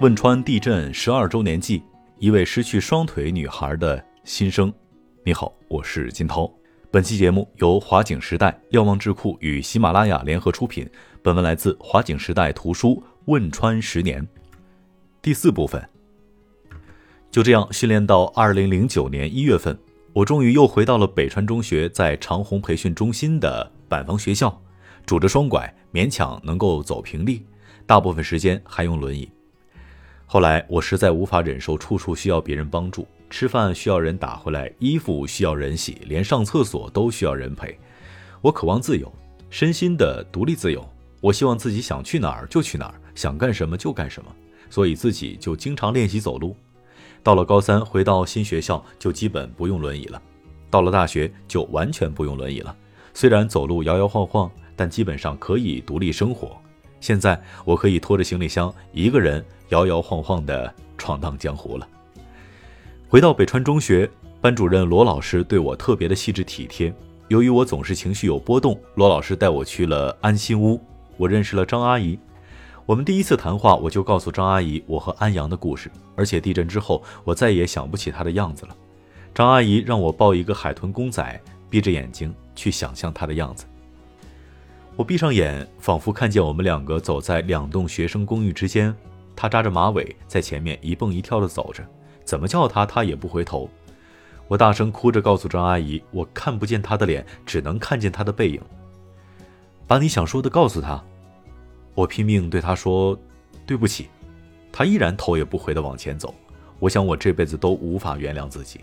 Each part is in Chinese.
汶川地震十二周年祭，一位失去双腿女孩的心声。你好，我是金涛。本期节目由华景时代瞭望智库与喜马拉雅联合出品。本文来自华景时代图书《汶川十年》第四部分。就这样训练到二零零九年一月份，我终于又回到了北川中学在长虹培训中心的板房学校，拄着双拐，勉强能够走平地，大部分时间还用轮椅。后来我实在无法忍受处处需要别人帮助，吃饭需要人打回来，衣服需要人洗，连上厕所都需要人陪。我渴望自由，身心的独立自由。我希望自己想去哪儿就去哪儿，想干什么就干什么。所以自己就经常练习走路。到了高三，回到新学校就基本不用轮椅了。到了大学就完全不用轮椅了。虽然走路摇摇晃晃，但基本上可以独立生活。现在我可以拖着行李箱一个人。摇摇晃晃地闯荡江湖了。回到北川中学，班主任罗老师对我特别的细致体贴。由于我总是情绪有波动，罗老师带我去了安心屋，我认识了张阿姨。我们第一次谈话，我就告诉张阿姨我和安阳的故事，而且地震之后，我再也想不起她的样子了。张阿姨让我抱一个海豚公仔，闭着眼睛去想象她的样子。我闭上眼，仿佛看见我们两个走在两栋学生公寓之间。他扎着马尾，在前面一蹦一跳地走着，怎么叫他，他也不回头。我大声哭着告诉张阿姨，我看不见他的脸，只能看见他的背影。把你想说的告诉他。我拼命对他说：“对不起。”他依然头也不回地往前走。我想我这辈子都无法原谅自己。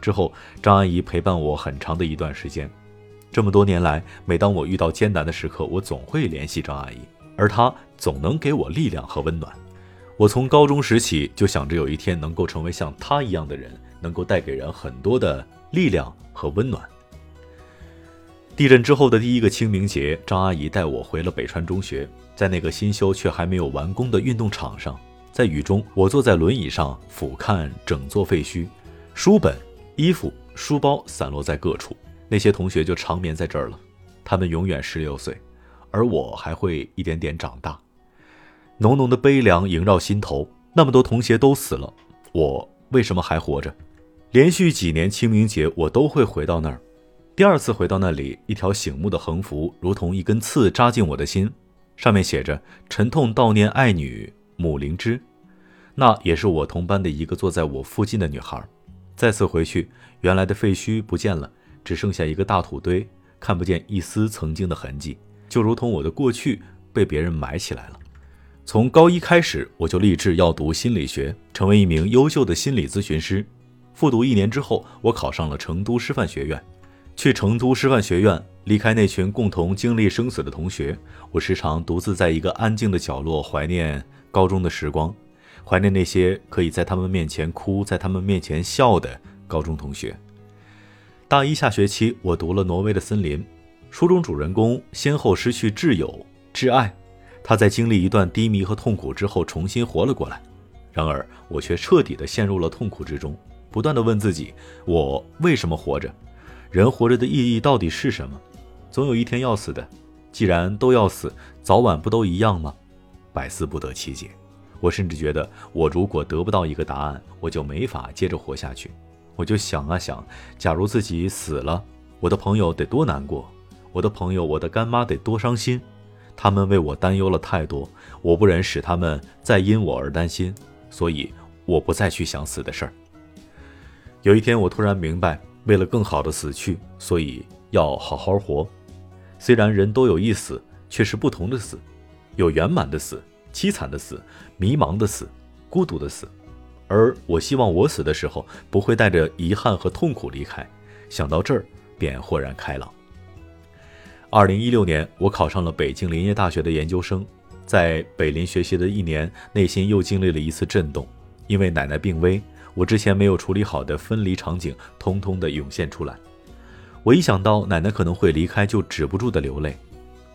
之后，张阿姨陪伴我很长的一段时间。这么多年来，每当我遇到艰难的时刻，我总会联系张阿姨。而他总能给我力量和温暖。我从高中时起就想着有一天能够成为像他一样的人，能够带给人很多的力量和温暖。地震之后的第一个清明节，张阿姨带我回了北川中学，在那个新修却还没有完工的运动场上，在雨中，我坐在轮椅上俯瞰整座废墟，书本、衣服、书包散落在各处。那些同学就长眠在这儿了，他们永远十六岁。而我还会一点点长大，浓浓的悲凉萦绕心头。那么多同学都死了，我为什么还活着？连续几年清明节，我都会回到那儿。第二次回到那里，一条醒目的横幅如同一根刺扎进我的心，上面写着“沉痛悼念爱女母灵芝”。那也是我同班的一个坐在我附近的女孩。再次回去，原来的废墟不见了，只剩下一个大土堆，看不见一丝曾经的痕迹。就如同我的过去被别人埋起来了。从高一开始，我就立志要读心理学，成为一名优秀的心理咨询师。复读一年之后，我考上了成都师范学院。去成都师范学院，离开那群共同经历生死的同学，我时常独自在一个安静的角落怀念高中的时光，怀念那些可以在他们面前哭，在他们面前笑的高中同学。大一下学期，我读了《挪威的森林》。书中主人公先后失去挚友、挚爱，他在经历一段低迷和痛苦之后重新活了过来。然而，我却彻底的陷入了痛苦之中，不断的问自己：我为什么活着？人活着的意义到底是什么？总有一天要死的，既然都要死，早晚不都一样吗？百思不得其解。我甚至觉得，我如果得不到一个答案，我就没法接着活下去。我就想啊想，假如自己死了，我的朋友得多难过。我的朋友，我的干妈得多伤心，他们为我担忧了太多，我不忍使他们再因我而担心，所以我不再去想死的事儿。有一天，我突然明白，为了更好的死去，所以要好好活。虽然人都有一死，却是不同的死，有圆满的死、凄惨的死、迷茫的死、孤独的死，而我希望我死的时候不会带着遗憾和痛苦离开。想到这儿，便豁然开朗。二零一六年，我考上了北京林业大学的研究生，在北林学习的一年，内心又经历了一次震动，因为奶奶病危，我之前没有处理好的分离场景，通通的涌现出来。我一想到奶奶可能会离开，就止不住的流泪。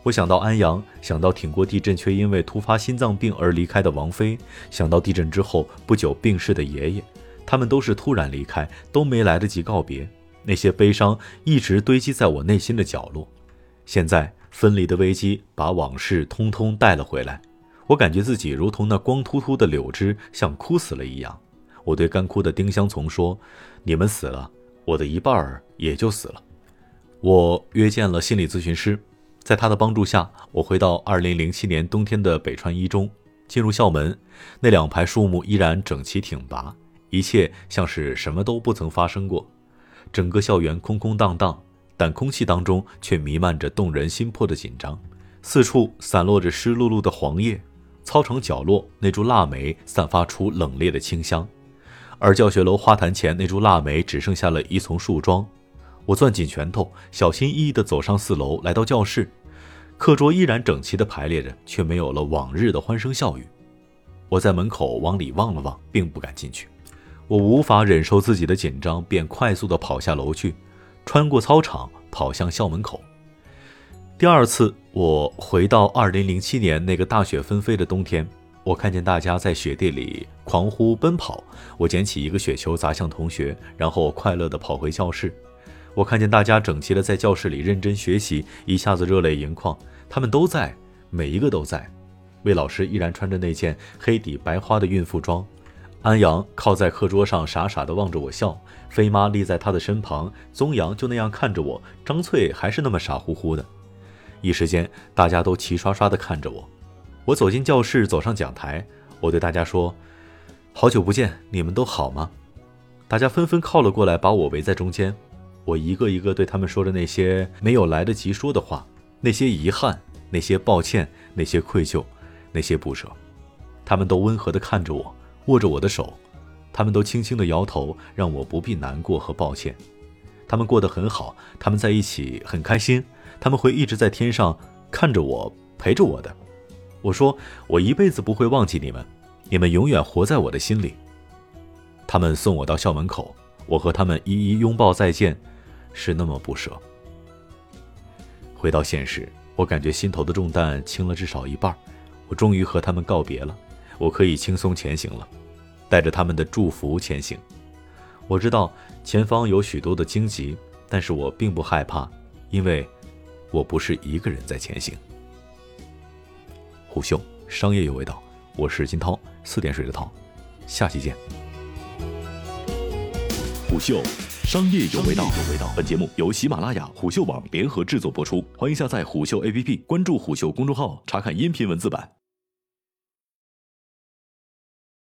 我想到安阳，想到挺过地震却因为突发心脏病而离开的王菲，想到地震之后不久病逝的爷爷，他们都是突然离开，都没来得及告别，那些悲伤一直堆积在我内心的角落。现在分离的危机把往事通通带了回来，我感觉自己如同那光秃秃的柳枝，像枯死了一样。我对干枯的丁香丛说：“你们死了，我的一半儿也就死了。”我约见了心理咨询师，在他的帮助下，我回到2007年冬天的北川一中。进入校门，那两排树木依然整齐挺拔，一切像是什么都不曾发生过。整个校园空空荡荡，但空气当中却弥漫着动人心魄的紧张。四处散落着湿漉漉的黄叶，操场角落那株腊梅散发出冷冽的清香，而教学楼花坛前那株腊梅只剩下了一丛树桩。我攥紧拳头，小心翼翼地走上四楼，来到教室，课桌依然整齐地排列着，却没有了往日的欢声笑语。我在门口往里望了望，并不敢进去。我无法忍受自己的紧张，便快速地跑下楼去，穿过操场，跑向校门口。第二次，我回到2007年那个大雪纷飞的冬天，我看见大家在雪地里狂呼奔跑。我捡起一个雪球砸向同学，然后快乐地跑回教室。我看见大家整齐地在教室里认真学习，一下子热泪盈眶。他们都在，每一个都在。魏老师依然穿着那件黑底白花的孕妇装。安阳靠在课桌上，傻傻地望着我笑。飞妈立在他的身旁，宗阳就那样看着我。张翠还是那么傻乎乎的。一时间，大家都齐刷刷地看着我。我走进教室，走上讲台，我对大家说：“好久不见，你们都好吗？”大家纷纷靠了过来，把我围在中间。我一个一个对他们说着那些没有来得及说的话，那些遗憾，那些抱歉，那些愧疚，那些不舍。他们都温和地看着我，握着我的手，他们都轻轻地摇头，让我不必难过和抱歉。他们过得很好，他们在一起很开心。他们会一直在天上看着我，陪着我的。我说，我一辈子不会忘记你们，你们永远活在我的心里。他们送我到校门口，我和他们一一拥抱再见，是那么不舍。回到现实，我感觉心头的重担轻了至少一半。我终于和他们告别了，我可以轻松前行了，带着他们的祝福前行。我知道前方有许多的荆棘，但是我并不害怕，因为。我不是一个人在前行。虎嗅商业有味道，我是金涛，四点水的涛，下期见。虎嗅商业有味道，有味道本节目由喜马拉雅、虎嗅网联合制作播出，欢迎下载虎嗅 APP，关注虎嗅公众号，查看音频文字版。